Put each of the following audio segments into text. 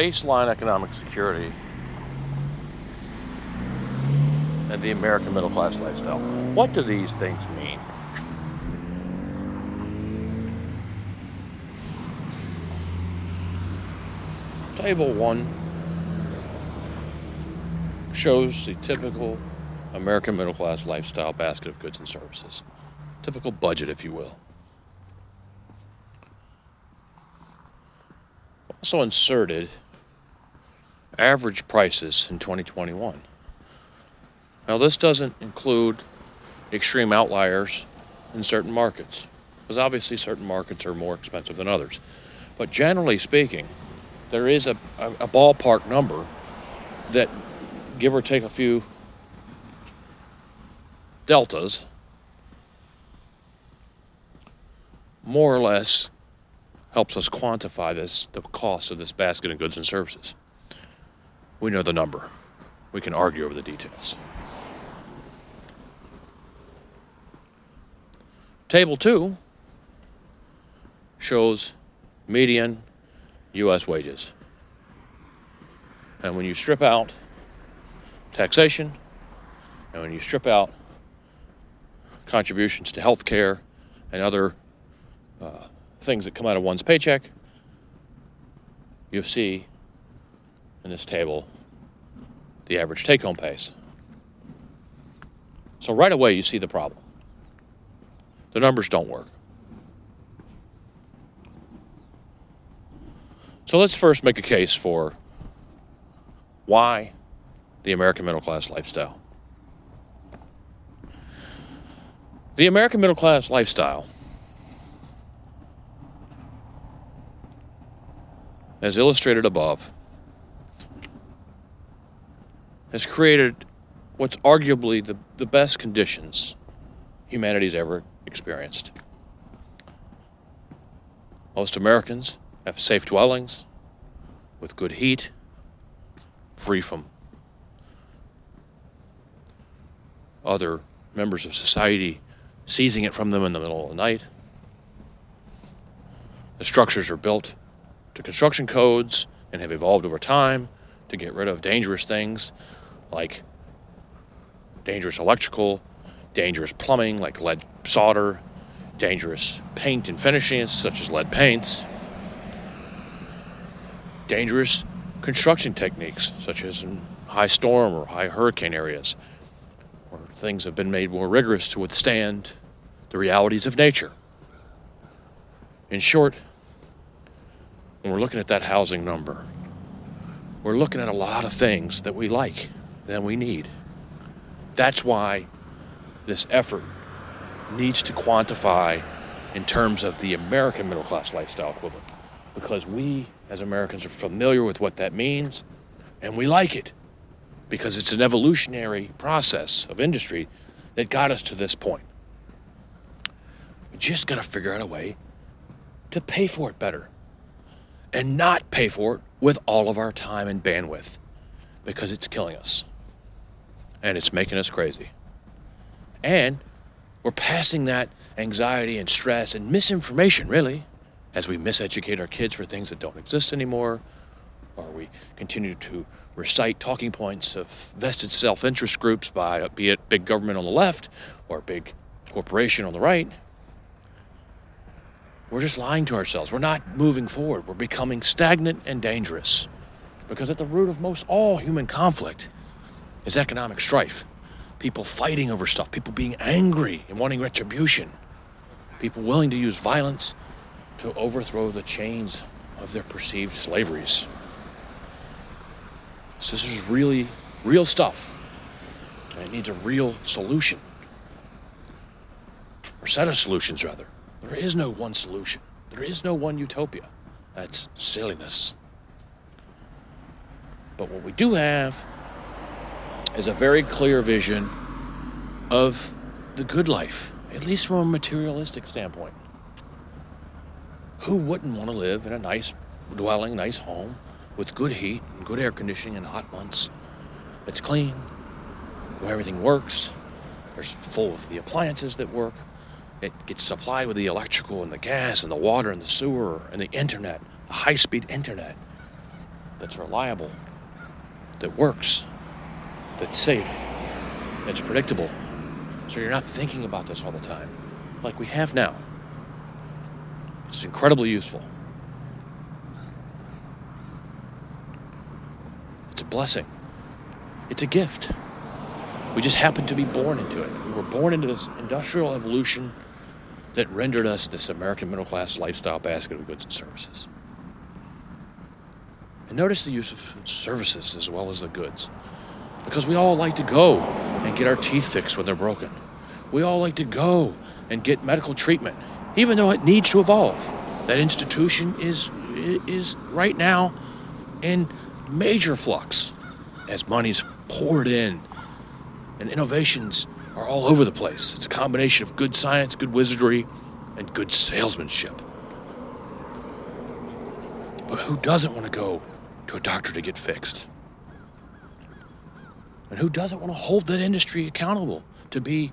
baseline economic security and the American middle class lifestyle. What do these things mean? Table one shows the typical American middle class lifestyle basket of goods and services. Typical budget, if you will. Also inserted average prices in 2021. Now, this doesn't include extreme outliers in certain markets, because obviously certain markets are more expensive than others. But generally speaking, there is a, a, a ballpark number that, give or take a few deltas, more or less helps us quantify this the cost of this basket of goods and services. We know the number. We can argue over the details. Table 2 shows median US wages. And when you strip out taxation and when you strip out contributions to health care and other uh, things that come out of one's paycheck, you see in this table the average take home pays. So right away you see the problem. The numbers don't work. So let's first make a case for why the American middle class lifestyle. The American middle class lifestyle, as illustrated above, has created what's arguably the, the best conditions humanity's ever experienced. Most Americans have safe dwellings with good heat, free from other members of society seizing it from them in the middle of the night. The structures are built to construction codes and have evolved over time to get rid of dangerous things like dangerous electrical, dangerous plumbing like lead solder, dangerous paint and finishings such as lead paints, dangerous construction techniques such as in high storm or high hurricane areas, where things have been made more rigorous to withstand the realities of nature. In short, when we're looking at that housing number, we're looking at a lot of things that we like, that we need. That's why this effort needs to quantify in terms of the American middle class lifestyle equivalent. Because we as Americans are familiar with what that means and we like it. Because it's an evolutionary process of industry that got us to this point. We just got to figure out a way to pay for it better. And not pay for it with all of our time and bandwidth. Because it's killing us and it's making us crazy. And we're passing that anxiety and stress and misinformation, really, as we miseducate our kids for things that don't exist anymore, or we continue to recite talking points of vested self interest groups by, be it big government on the left or big corporation on the right. We're just lying to ourselves. We're not moving forward. We're becoming stagnant and dangerous. Because at the root of most all human conflict is economic strife people fighting over stuff, people being angry and wanting retribution, people willing to use violence to overthrow the chains of their perceived slaveries. So this is really real stuff. And it needs a real solution. Or set of solutions, rather. There is no one solution. There is no one utopia. That's silliness. But what we do have is a very clear vision of the good life, at least from a materialistic standpoint. Who wouldn't want to live in a nice dwelling, nice home with good heat and good air conditioning in hot months? It's clean, where everything works. There's full of the appliances that work. It gets supplied with the electrical and the gas and the water and the sewer and the internet, the high speed internet. that's reliable, that works, that's safe, that's predictable. So you're not thinking about this all the time like we have now. It's incredibly useful. It's a blessing. It's a gift. We just happen to be born into it. We were born into this industrial evolution that rendered us this American middle class lifestyle basket of goods and services. And notice the use of services as well as the goods. Because we all like to go and get our teeth fixed when they're broken. We all like to go and get medical treatment, even though it needs to evolve. That institution is is right now in major flux as money's poured in and innovations are all over the place. It's a combination of good science, good wizardry, and good salesmanship. But who doesn't want to go to a doctor to get fixed? And who doesn't want to hold that industry accountable to be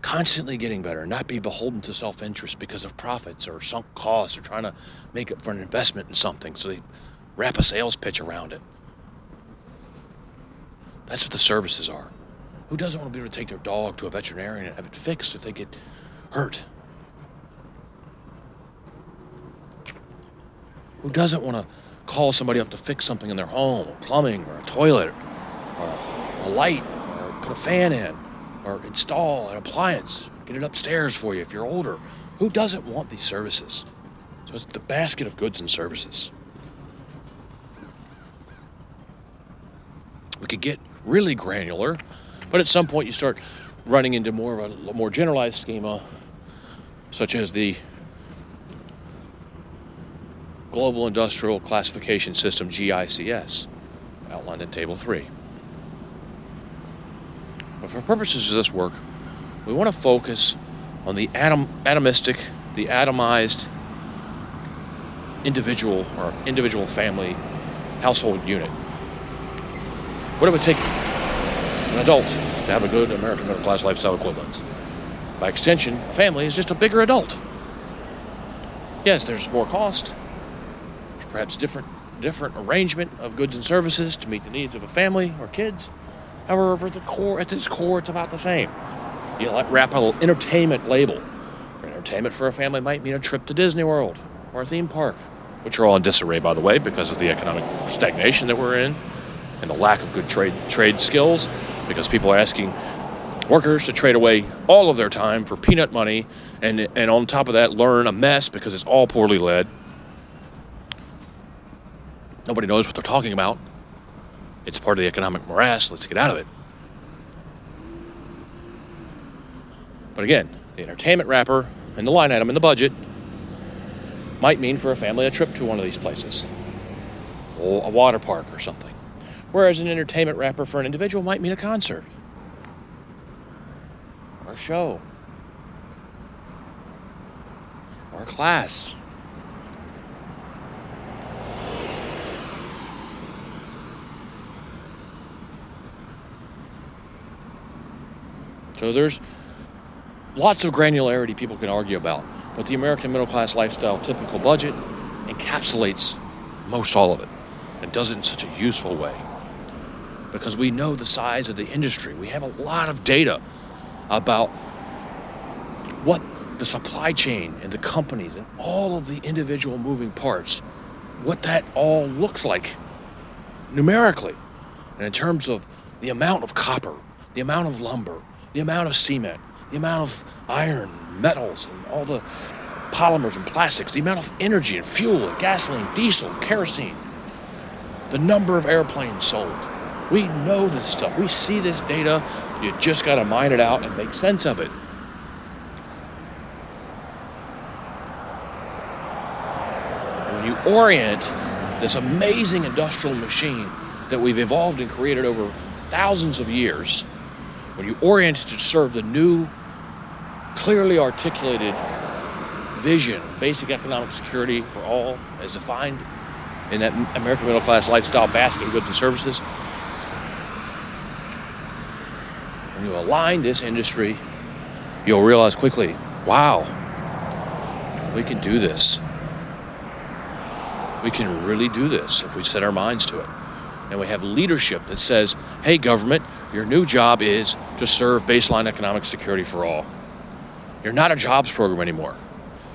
constantly getting better, not be beholden to self interest because of profits or sunk costs or trying to make up for an investment in something. So they wrap a sales pitch around it. That's what the services are. Who doesn't want to be able to take their dog to a veterinarian and have it fixed if they get hurt? Who doesn't want to call somebody up to fix something in their home, plumbing, or a toilet, or uh, a light, or put a fan in? or install an appliance, get it upstairs for you if you're older. Who doesn't want these services? So it's the basket of goods and services. We could get really granular, but at some point you start running into more of a more generalized schema, such as the Global Industrial Classification System GICS, outlined in Table 3. But for purposes of this work, we want to focus on the atom, atomistic, the atomized individual or individual family household unit. What it would take an adult to have a good American middle class lifestyle equivalent. By extension, a family is just a bigger adult. Yes, there's more cost. There's perhaps different different arrangement of goods and services to meet the needs of a family or kids. However, at the core, at its core, it's about the same. You wrap a little entertainment label. For entertainment for a family might mean a trip to Disney World or a theme park, which are all in disarray, by the way, because of the economic stagnation that we're in and the lack of good trade trade skills. Because people are asking workers to trade away all of their time for peanut money, and and on top of that, learn a mess because it's all poorly led. Nobody knows what they're talking about. It's part of the economic morass. Let's get out of it. But again, the entertainment wrapper and the line item in the budget might mean for a family a trip to one of these places, or a water park or something. Whereas an entertainment wrapper for an individual might mean a concert, or a show, or a class. So there's lots of granularity people can argue about, but the American middle class lifestyle typical budget encapsulates most all of it and does it in such a useful way. Because we know the size of the industry. We have a lot of data about what the supply chain and the companies and all of the individual moving parts, what that all looks like numerically. And in terms of the amount of copper, the amount of lumber, the amount of cement, the amount of iron, metals, and all the polymers and plastics, the amount of energy and fuel and gasoline, diesel, kerosene, the number of airplanes sold. We know this stuff. We see this data. You just got to mine it out and make sense of it. When you orient this amazing industrial machine that we've evolved and created over thousands of years when you orient it to serve the new, clearly articulated vision of basic economic security for all as defined in that American middle class lifestyle basket of goods and services, when you align this industry, you'll realize quickly wow, we can do this. we can really do this if we set our minds to it. And we have leadership that says, hey, government, your new job is to serve baseline economic security for all. You're not a jobs program anymore.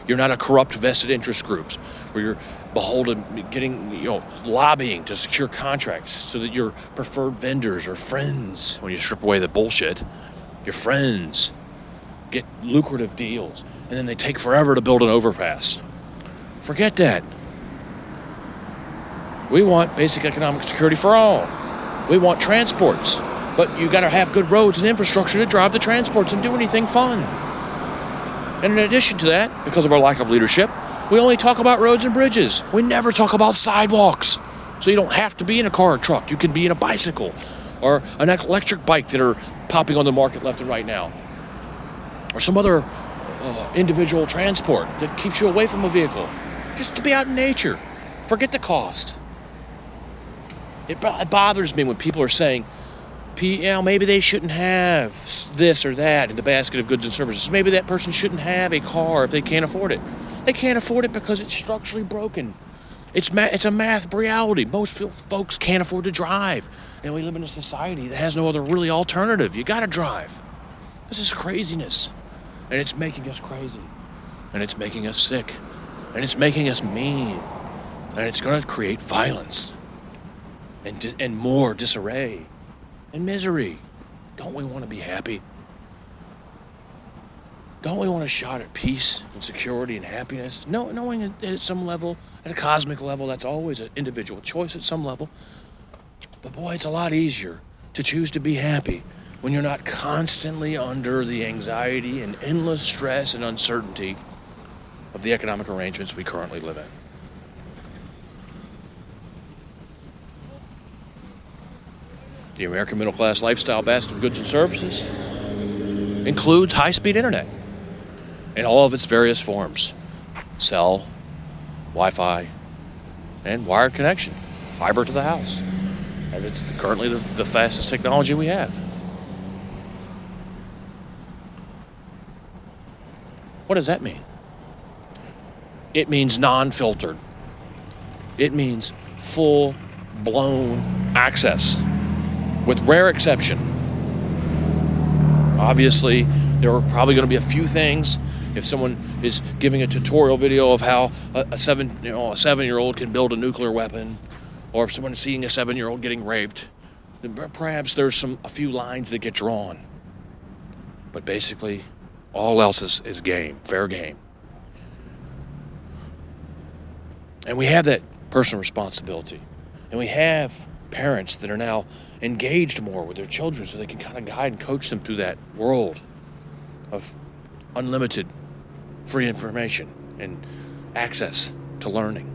You're not a corrupt vested interest groups where you're beholden getting you know lobbying to secure contracts so that your preferred vendors or friends when you strip away the bullshit. Your friends get lucrative deals and then they take forever to build an overpass. Forget that. We want basic economic security for all. We want transports, but you got to have good roads and infrastructure to drive the transports and do anything fun. And in addition to that, because of our lack of leadership, we only talk about roads and bridges. We never talk about sidewalks. So you don't have to be in a car or truck. You can be in a bicycle or an electric bike that are popping on the market left and right now. Or some other uh, individual transport that keeps you away from a vehicle. Just to be out in nature. Forget the cost. It, it bothers me when people are saying, know, maybe they shouldn't have this or that in the basket of goods and services. Maybe that person shouldn't have a car if they can't afford it. They can't afford it because it's structurally broken. It's ma- it's a math reality. Most folks can't afford to drive, and we live in a society that has no other really alternative. You got to drive. This is craziness, and it's making us crazy, and it's making us sick, and it's making us mean, and it's going to create violence and di- and more disarray and misery. Don't we want to be happy? Don't we want a shot at peace and security and happiness? No, knowing that at some level, at a cosmic level, that's always an individual choice at some level. But boy, it's a lot easier to choose to be happy when you're not constantly under the anxiety and endless stress and uncertainty of the economic arrangements we currently live in. The American middle class lifestyle basket of goods and services includes high speed internet in all of its various forms cell, Wi Fi, and wired connection, fiber to the house, as it's currently the, the fastest technology we have. What does that mean? It means non filtered, it means full blown access with rare exception. Obviously, there are probably going to be a few things. If someone is giving a tutorial video of how a, seven, you know, a seven-year-old can build a nuclear weapon, or if someone's seeing a seven-year-old getting raped, then perhaps there's some a few lines that get drawn. But basically, all else is, is game, fair game. And we have that personal responsibility. And we have parents that are now engaged more with their children so they can kind of guide and coach them through that world of unlimited free information and access to learning.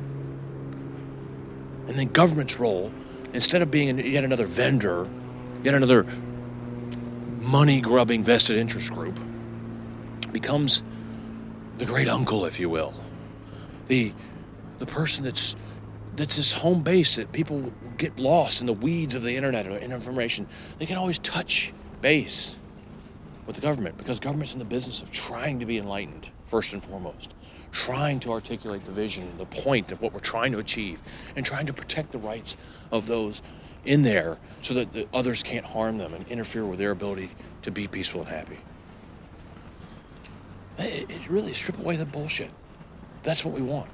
And then government's role, instead of being yet another vendor, yet another money grubbing vested interest group, becomes the great uncle, if you will. The, the person that's that's this home base that people get lost in the weeds of the internet or information. They can always touch base with the government because government's in the business of trying to be enlightened first and foremost, trying to articulate the vision, the point of what we're trying to achieve, and trying to protect the rights of those in there so that the others can't harm them and interfere with their ability to be peaceful and happy. It's really strip away the bullshit. That's what we want.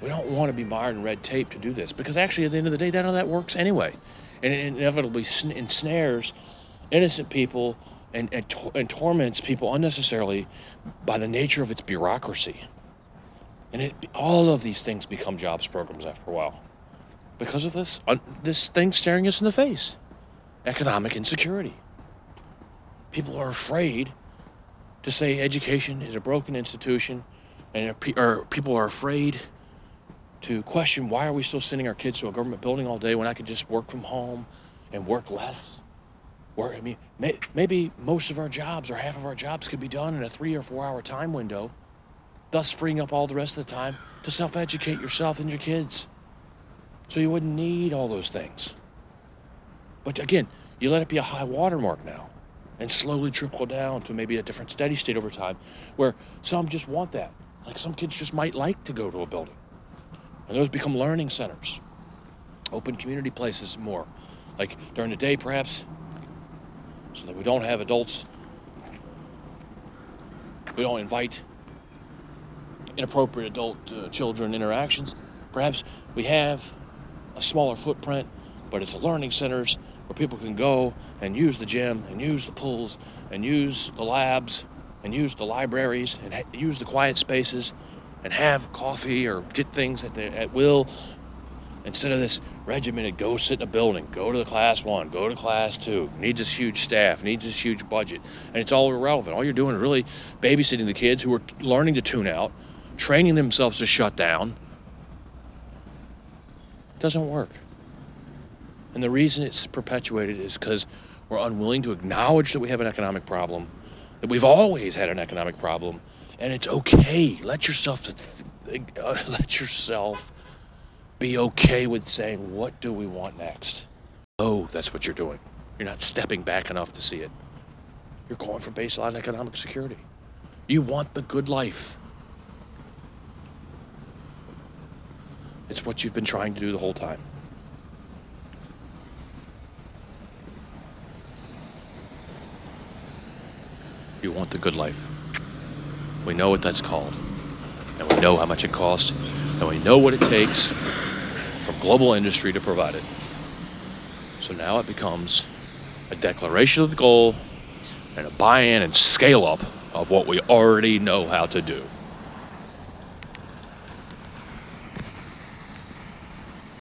We don't want to be mired in red tape to do this because actually, at the end of the day, none of that works anyway. And it inevitably ensnares innocent people and, and, and torments people unnecessarily by the nature of its bureaucracy. And it, all of these things become jobs programs after a while because of this, this thing staring us in the face economic insecurity. People are afraid to say education is a broken institution, and or people are afraid to question why are we still sending our kids to a government building all day when I could just work from home and work less? Work, I mean, may, maybe most of our jobs or half of our jobs could be done in a three or four hour time window, thus freeing up all the rest of the time to self educate yourself and your kids. So you wouldn't need all those things. But again, you let it be a high watermark now and slowly trickle down to maybe a different steady state over time where some just want that. Like some kids just might like to go to a building And those become learning centers. Open community places more. Like during the day, perhaps, so that we don't have adults. We don't invite inappropriate adult uh, children interactions. Perhaps we have a smaller footprint, but it's a learning centers where people can go and use the gym and use the pools and use the labs and use the libraries and use the quiet spaces and have coffee or get things at, the, at will. Instead of this regimented go sit in a building go to the class one go to class two. Needs this huge staff needs this huge budget. And it's all irrelevant. All you're doing is really babysitting the kids who are learning to tune out training themselves to shut down. It doesn't work. And the reason it's perpetuated is because we're unwilling to acknowledge that we have an economic problem that we've always had an economic problem and it's okay let yourself uh, let yourself be okay with saying, what do we want next? Oh, that's what you're doing. You're not stepping back enough to see it. You're going for baseline economic security. You want the good life. It's what you've been trying to do the whole time. You want the good life. We know what that's called. And we know how much it costs. And we know what it takes from global industry to provide it. So now it becomes a declaration of the goal and a buy in and scale up of what we already know how to do.